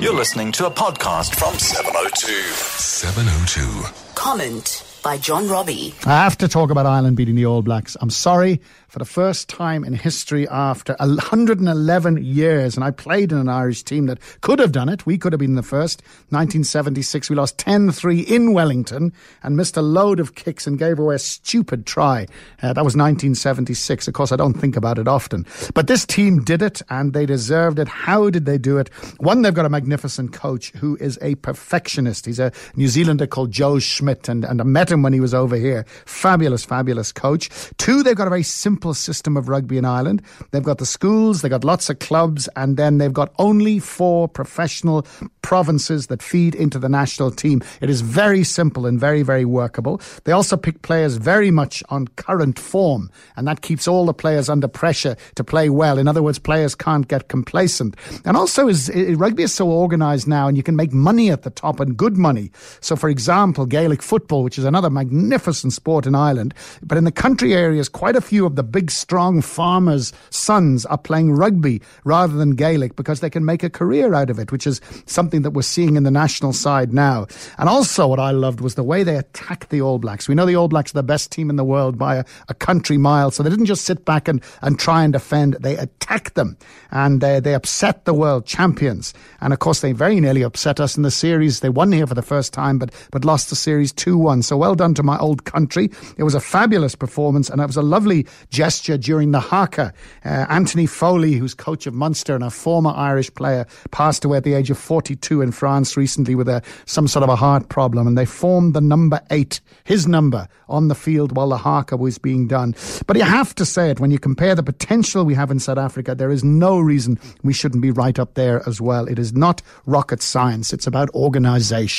You're listening to a podcast from 702. 702. Comment by John Robbie. I have to talk about Ireland beating the All Blacks. I'm sorry for the first time in history after 111 years. And I played in an Irish team that could have done it. We could have been the first. 1976, we lost 10 3 in Wellington and missed a load of kicks and gave away a stupid try. Uh, that was 1976. Of course, I don't think about it often. But this team did it and they deserved it. How did they do it? One, they've got a magnificent coach who is a perfectionist. He's a New Zealander called Joe Schmidt, and, and I met him when he was over here. Fabulous, fabulous coach. Two, they've got a very simple system of rugby in Ireland. They've got the schools, they've got lots of clubs, and then they've got only four professional provinces that feed into the national team. It is very simple and very, very workable. They also pick players very much on current form, and that keeps all the players under pressure to play well. In other words, players can't get complacent. And also, is rugby is so organised now, and you can make money at the top and good money. So, for example, Gaelic football, which is another magnificent sport in Ireland, but in the country areas, quite a few of the big, strong farmers' sons are playing rugby rather than Gaelic because they can make a career out of it, which is something that we're seeing in the national side now. And also, what I loved was the way they attacked the All Blacks. We know the All Blacks are the best team in the world by a, a country mile, so they didn't just sit back and, and try and defend, they attacked them and uh, they upset the world champions. And of course, they very nearly upset us in the series. They won here for the first time, but, but lost the series 2 1. So well done to my old country. It was a fabulous performance and it was a lovely gesture during the haka. Uh, Anthony Foley, who's coach of Munster and a former Irish player, passed away at the age of 42 in France recently with a, some sort of a heart problem. And they formed the number eight, his number, on the field while the haka was being done. But you have to say it, when you compare the potential we have in South Africa, there is no reason we shouldn't be right up there as well. It is not rocket science, it's about organization.